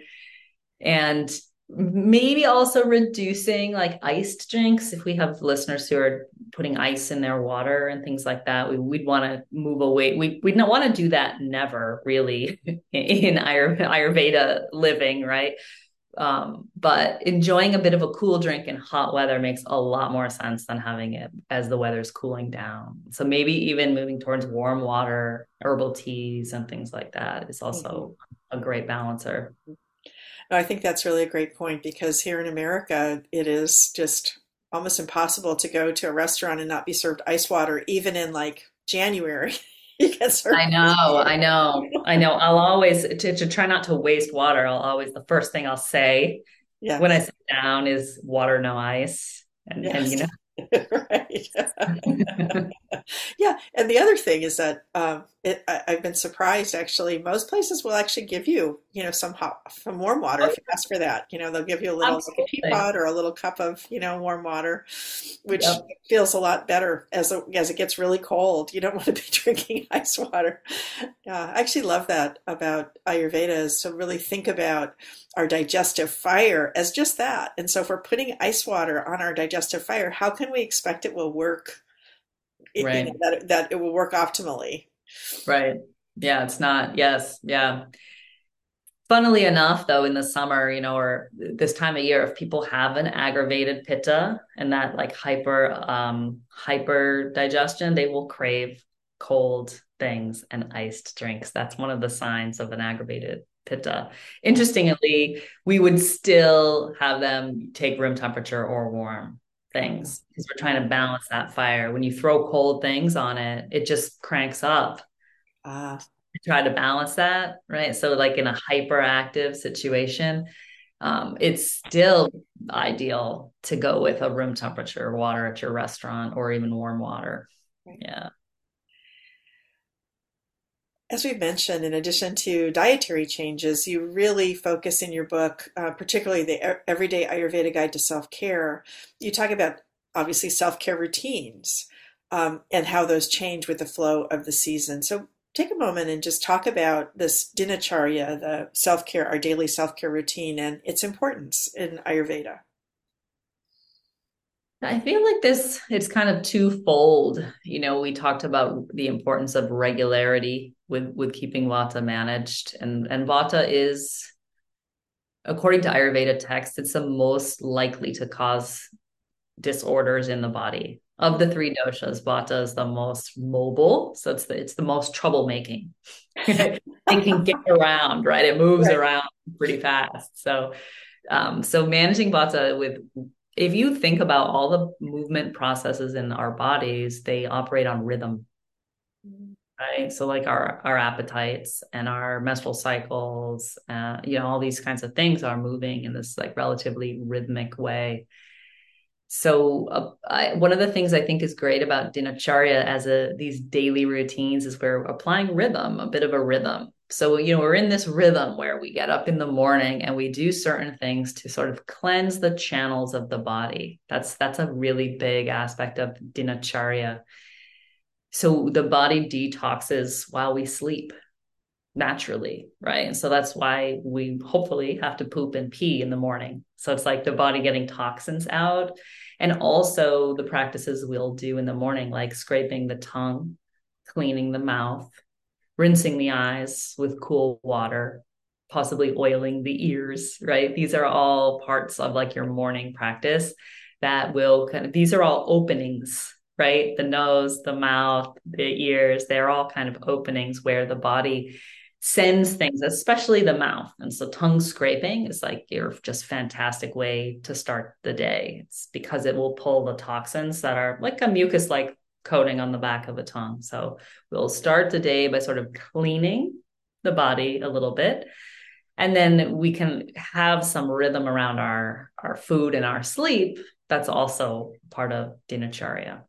And maybe also reducing like iced drinks if we have listeners who are putting ice in their water and things like that we, would want to move away we, we'd not want to do that never really [LAUGHS] in ayurveda living right um, but enjoying a bit of a cool drink in hot weather makes a lot more sense than having it as the weather's cooling down. So maybe even moving towards warm water, herbal teas, and things like that is also mm-hmm. a great balancer. No, I think that's really a great point because here in America, it is just almost impossible to go to a restaurant and not be served ice water, even in like January. [LAUGHS] [LAUGHS] I know, I know, I know. I'll always to, to try not to waste water. I'll always the first thing I'll say when I sit down is water, no ice, and, yes. and you know [LAUGHS] right. [LAUGHS] [LAUGHS] yeah, and the other thing is that um, it, I, have been surprised. Actually, most places will actually give you, you know, some hot, some warm water if you ask for that. You know, they'll give you a little like a teapot or a little cup of, you know, warm water, which yep. feels a lot better as as it gets really cold. You don't [LAUGHS] want to be drinking [LAUGHS] ice water. Yeah, I actually love that about Ayurveda is to really think about our digestive fire as just that. And so if we're putting ice water on our digestive fire, how can we expect it will work? [LAUGHS] Right. You [LAUGHS] know, that, that it will work optimally. Right. Yeah, it's not. Yes. Yeah. Funnily enough, though, in the summer, you know, or this time of year, if people have an aggravated pitta and that like hyper um hyper digestion, they will crave cold things and iced drinks. That's one of the signs of an aggravated pitta. Interestingly, we would still have them take room temperature or warm things because we're trying to balance that fire. When you throw cold things on it, it just cranks up. Ah. try to balance that, right? So, like in a hyperactive situation, um, it's still ideal to go with a room temperature water at your restaurant or even warm water. Right. Yeah. As we've mentioned, in addition to dietary changes, you really focus in your book, uh, particularly the Everyday Ayurveda Guide to Self Care. You talk about obviously self care routines um, and how those change with the flow of the season. So, take a moment and just talk about this dinacharya, the self care, our daily self care routine, and its importance in Ayurveda. I feel like this it's kind of twofold. You know, we talked about the importance of regularity with with keeping vata managed. And and vata is according to ayurveda text it's the most likely to cause disorders in the body. Of the three doshas vata is the most mobile. So it's the it's the most troublemaking. [LAUGHS] It can get around right? It moves right. around pretty fast. So um so managing vata with if you think about all the movement processes in our bodies they operate on rhythm right? So like our our appetites and our menstrual cycles uh, you know all these kinds of things are moving in this like relatively rhythmic way. So uh, I, one of the things i think is great about dinacharya as a these daily routines is we're applying rhythm a bit of a rhythm. So you know we're in this rhythm where we get up in the morning and we do certain things to sort of cleanse the channels of the body. That's that's a really big aspect of dinacharya so the body detoxes while we sleep naturally, right? And so that's why we hopefully have to poop and pee in the morning. So it's like the body getting toxins out. And also the practices we'll do in the morning, like scraping the tongue, cleaning the mouth, rinsing the eyes with cool water, possibly oiling the ears, right? These are all parts of like your morning practice that will kind of, these are all openings right? The nose, the mouth, the ears, they're all kind of openings where the body sends things, especially the mouth. And so tongue scraping is like your just fantastic way to start the day. It's because it will pull the toxins that are like a mucus like coating on the back of the tongue. So we'll start the day by sort of cleaning the body a little bit. And then we can have some rhythm around our, our food and our sleep. That's also part of dinacharya.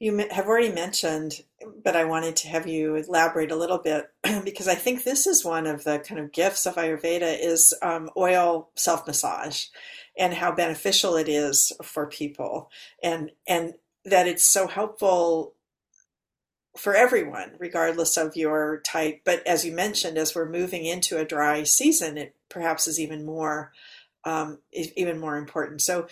You have already mentioned, but I wanted to have you elaborate a little bit [CLEARS THROAT] because I think this is one of the kind of gifts of Ayurveda is um, oil self massage and how beneficial it is for people. And and that it's so helpful for everyone regardless of your type. But as you mentioned as we're moving into a dry season it perhaps is even more um, even more important. So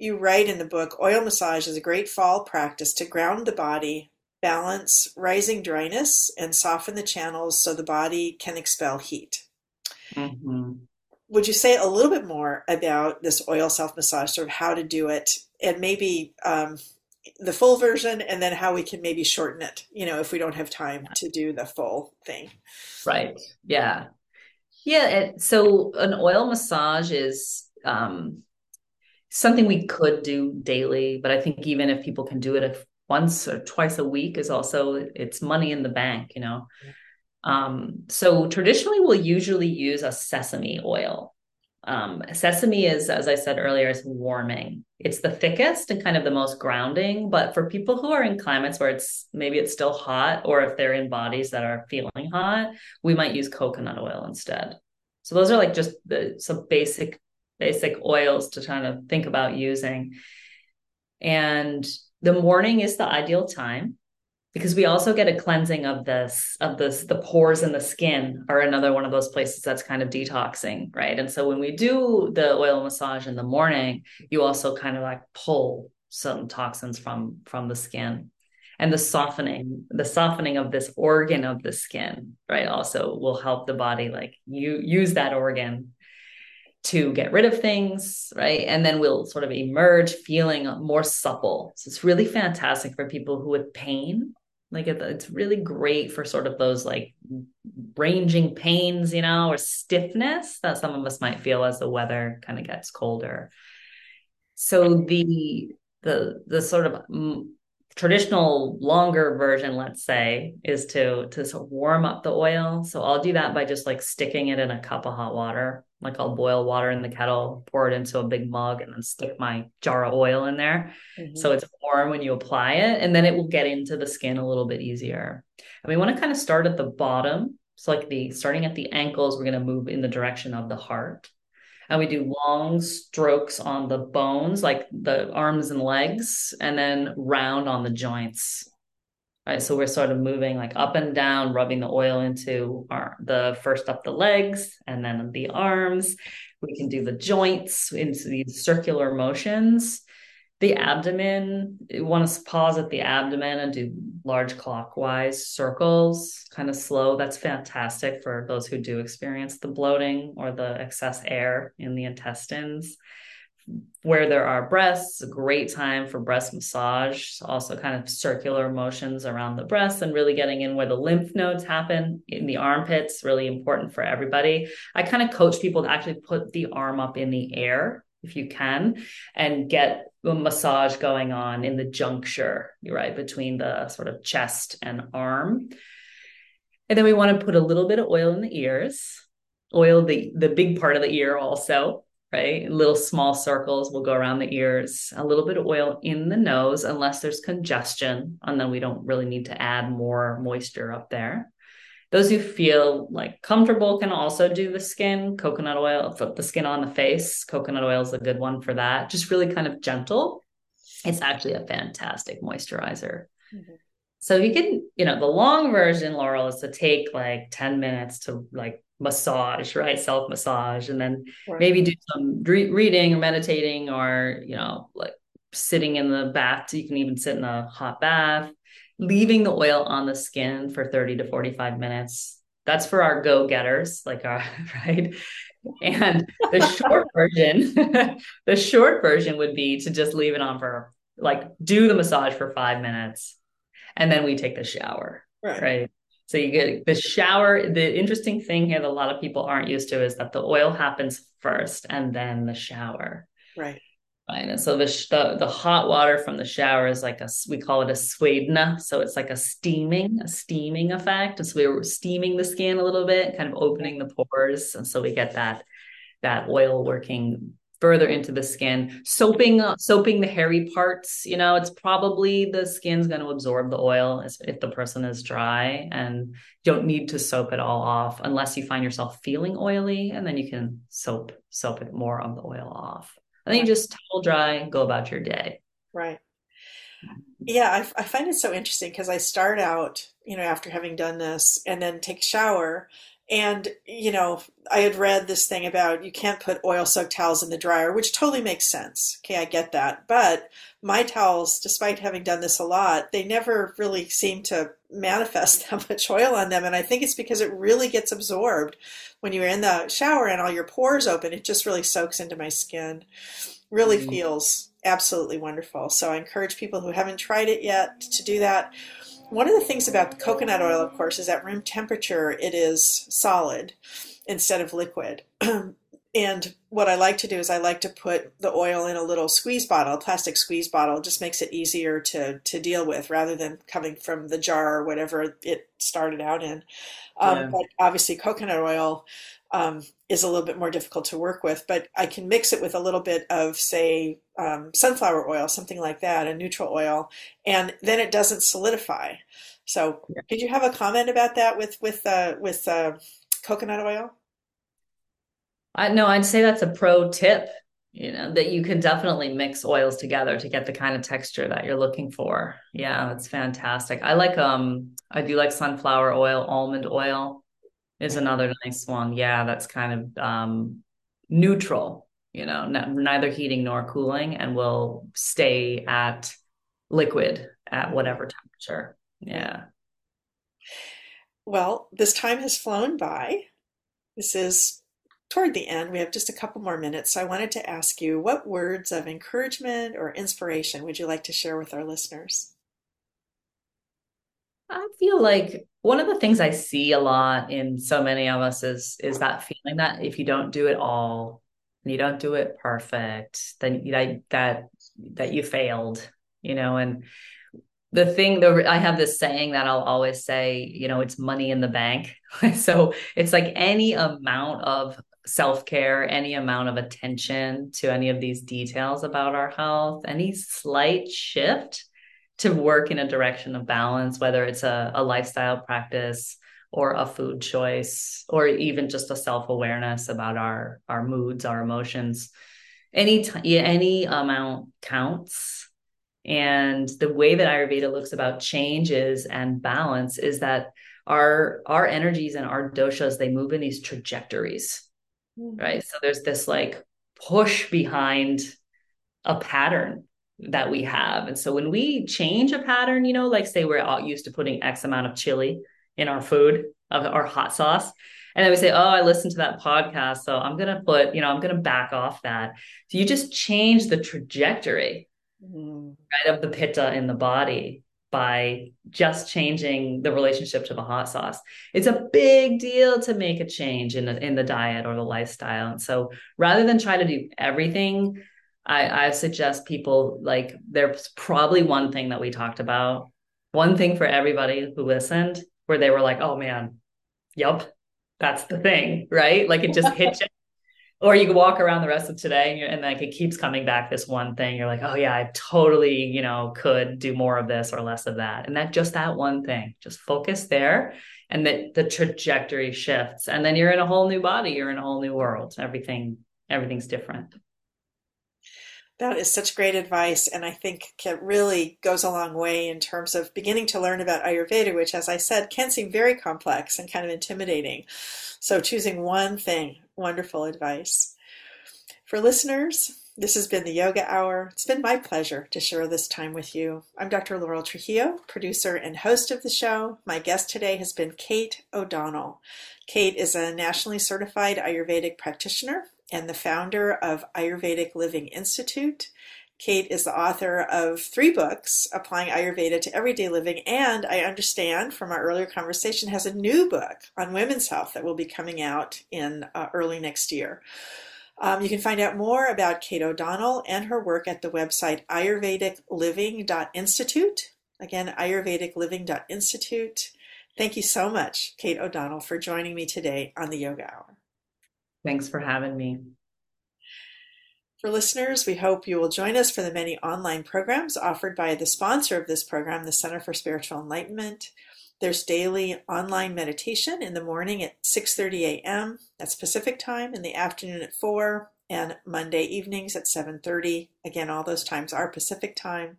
you write in the book oil massage is a great fall practice to ground the body, balance rising dryness, and soften the channels so the body can expel heat. Mm-hmm. Would you say a little bit more about this oil self massage, sort of how to do it, and maybe um, the full version, and then how we can maybe shorten it, you know, if we don't have time to do the full thing? Right. Yeah. Yeah. It, so an oil massage is um, something we could do daily but i think even if people can do it if once or twice a week is also it's money in the bank you know? Um, so traditionally we'll usually use a sesame oil. Um, sesame is as i said earlier is warming. It's the thickest and kind of the most grounding but for people who are in climates where it's maybe it's still hot or if they're in bodies that are feeling hot we might use coconut oil instead. So those are like just the some basic basic oils to kind of think about using. And the morning is the ideal time because we also get a cleansing of this of this the pores in the skin are another one of those places that's kind of detoxing right and so when we do the oil massage in the morning you also kind of like pull some toxins from from the skin and the softening the softening of this organ of the skin right also will help the body like you use that organ to get rid of things, right? And then we'll sort of emerge feeling more supple. So it's really fantastic for people who with pain. Like it's really great for sort of those like ranging pains, you know, or stiffness that some of us might feel as the weather kind of gets colder. So the the the sort of mm, traditional longer version let's say is to to sort of warm up the oil so i'll do that by just like sticking it in a cup of hot water Like I'll boil water in the kettle, pour it into a big mug, and then stick my jar of oil in there. Mm-hmm. So it's warm when you apply it, and then it will get into the skin a little bit easier. And we want to kind of start at the bottom. So, like the starting at the ankles, we're going to move in the direction of the heart. And we do long strokes on the bones, like the arms and legs, and then round on the joints. Right. So we're sort of moving like up and down, rubbing the oil into our the first up the legs and then the arms. We can do the joints into these circular motions the abdomen, you want to pause at the abdomen and do large clockwise circles, kind of slow. That's fantastic for those who do experience the bloating or the excess air in the intestines. Where there are breasts, a great time for breast massage, also kind of circular motions around the breasts and really getting in where the lymph nodes happen in the armpits, really important for everybody. I kind of coach people to actually put the arm up in the air if you can and get a massage going on in the juncture right between the sort of chest and arm and then we want to put a little bit of oil in the ears oil the the big part of the ear also right little small circles will go around the ears a little bit of oil in the nose unless there's congestion and then we don't really need to add more moisture up there those who feel like comfortable can also do the skin, coconut oil, the skin on the face. Coconut oil is a good one for that. Just really kind of gentle. It's actually a fantastic moisturizer. Mm-hmm. So you can, you know, the long version, Laurel, is to take like 10 minutes to like massage, right? Self massage, and then right. maybe do some re- reading or meditating or, you know, like sitting in the bath. You can even sit in a hot bath leaving the oil on the skin for 30 to 45 minutes. That's for our go getters, like our, [LAUGHS] right? And the short [LAUGHS] version, [LAUGHS] the short version would be to just leave it on for like do the massage for five minutes and then we take the shower. Right. right? So you get the shower. The interesting thing here that a lot of people aren't used to is that the oil happens first and then the shower. Right. Right. And so the, the, the hot water from the shower is like a we call it a swedana. So it's like a steaming, a steaming effect. And so we are steaming the skin a little bit, kind of opening the pores, and so we get that that oil working further into the skin. Soaping uh, soaping the hairy parts. You know, it's probably the skin's going to absorb the oil if the person is dry, and you don't need to soap it all off unless you find yourself feeling oily, and then you can soap soap it more of the oil off. And then you just towel dry, go about your day. Right. Yeah, I, I find it so interesting because I start out, you know, after having done this and then take a shower. And, you know, I had read this thing about you can't put oil soaked towels in the dryer, which totally makes sense. Okay, I get that. But my towels, despite having done this a lot, they never really seem to manifest [LAUGHS] that much oil on them. And I think it's because it really gets absorbed when you're in the shower and all your pores open. It just really soaks into my skin. Really mm-hmm. feels absolutely wonderful. So I encourage people who haven't tried it yet to do that. One of the things about the coconut oil, of course, is at room temperature it is solid instead of liquid. [CLEARS THROAT] And what I like to do is I like to put the oil in a little squeeze bottle, a plastic squeeze bottle. It just makes it easier to to deal with rather than coming from the jar or whatever it started out in. Um, yeah. But obviously, coconut oil um, is a little bit more difficult to work with. But I can mix it with a little bit of, say, um, sunflower oil, something like that, a neutral oil, and then it doesn't solidify. So, yeah. did you have a comment about that with with uh, with uh, coconut oil? I no, I'd say that's a pro tip, you know, that you can definitely mix oils together to get the kind of texture that you're looking for. Yeah, it's fantastic. I like um I do like sunflower oil, almond oil is another nice one. Yeah, that's kind of um neutral, you know, neither heating nor cooling and will stay at liquid at whatever temperature. Yeah. Well, this time has flown by. This is toward the end, we have just a couple more minutes. So I wanted to ask you what words of encouragement or inspiration would you like to share with our listeners? I feel like one of the things I see a lot in so many of us is is that feeling that if you don't do it all and you don't do it perfect, then that that that you failed, you know, and the thing the i have this saying that i'll always say you know it's money in the bank [LAUGHS] so it's like any amount of self care, any amount of attention to any of these details about our health, any slight shift to work in a direction of balance, whether it's a, a lifestyle practice or a food choice, or even just a self awareness about our our moods, our emotions. Any t- any amount counts. And the way that Ayurveda looks about changes and balance is that our our energies and our doshas they move in these trajectories mm-hmm. right so there's this like push behind a pattern that we have and so when we change a pattern you know like say we're all used to putting x amount of chili in our food of our hot sauce and then we say oh i listened to that podcast so i'm going to put you know i'm going to back off that so you just change the trajectory mm. right of the pitta in the body by just changing the relationship to the hot sauce. It's a big deal to make a change in the in the diet or the lifestyle. And so rather than try to do everything, I, I suggest people like there's probably one thing that we talked about, one thing for everybody who listened, where they were like, oh man, yep, that's the thing, right? Like it just hit you or you walk around the rest of today and, and like it keeps coming back this one thing. You're like oh yeah i totally you know could do more of this or less of that. And that just that one thing. Just focus there and that the trajectory shifts. And then you're in a whole new body. You're in a whole new world. Everything everything's different. That is such great advice, and I think it really goes a long way in terms of beginning to learn about Ayurveda, which, as I said, can seem very complex and kind of intimidating. So, choosing one thing, wonderful advice. For listeners, this has been the Yoga Hour. It's been my pleasure to share this time with you. I'm Dr. Laurel Trujillo, producer and host of the show. My guest today has been Kate O'Donnell. Kate is a nationally certified Ayurvedic practitioner and the founder of Ayurvedic Living Institute. Kate is the author of three books applying Ayurveda to everyday living, and I understand from our earlier conversation has a new book on women's health that will be coming out in uh, early next year. Um, you can find out more about Kate O'Donnell and her work at the website ayurvedicliving.institute. Again, ayurvedicliving.institute. Thank you so much, Kate O'Donnell, for joining me today on the Yoga Hour. Thanks for having me. For listeners, we hope you will join us for the many online programs offered by the sponsor of this program, the Center for Spiritual Enlightenment. There's daily online meditation in the morning at 6:30 a.m. That's Pacific time, in the afternoon at 4, and Monday evenings at 7:30. Again, all those times are Pacific time.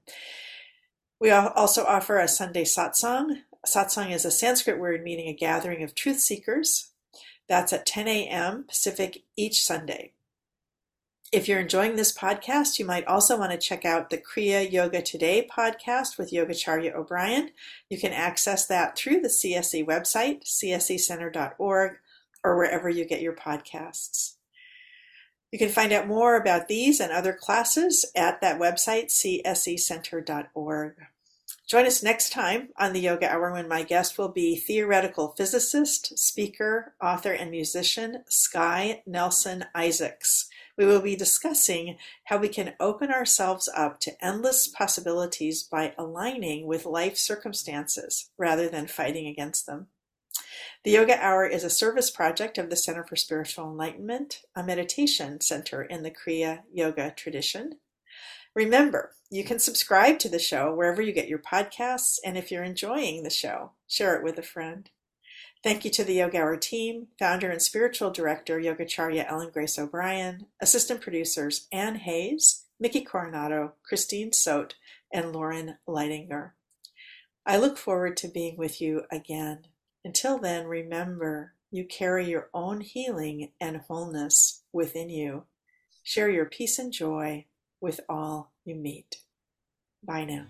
We also offer a Sunday satsang. Satsang is a Sanskrit word meaning a gathering of truth seekers that's at 10 a.m. Pacific each Sunday. If you're enjoying this podcast, you might also want to check out the Kriya Yoga Today podcast with Yogacharya O'Brien. You can access that through the CSE website, csecenter.org, or wherever you get your podcasts. You can find out more about these and other classes at that website, csecenter.org. Join us next time on the Yoga Hour when my guest will be theoretical physicist, speaker, author, and musician Sky Nelson Isaacs. We will be discussing how we can open ourselves up to endless possibilities by aligning with life circumstances rather than fighting against them. The Yoga Hour is a service project of the Center for Spiritual Enlightenment, a meditation center in the Kriya Yoga tradition. Remember, you can subscribe to the show wherever you get your podcasts, and if you're enjoying the show, share it with a friend. Thank you to the Yoga Hour team, founder and spiritual director Yogacharya Ellen Grace O'Brien, assistant producers Ann Hayes, Mickey Coronado, Christine Sote, and Lauren Leidinger. I look forward to being with you again. Until then, remember you carry your own healing and wholeness within you. Share your peace and joy with all you meet. Bye now.